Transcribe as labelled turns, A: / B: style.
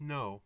A: No.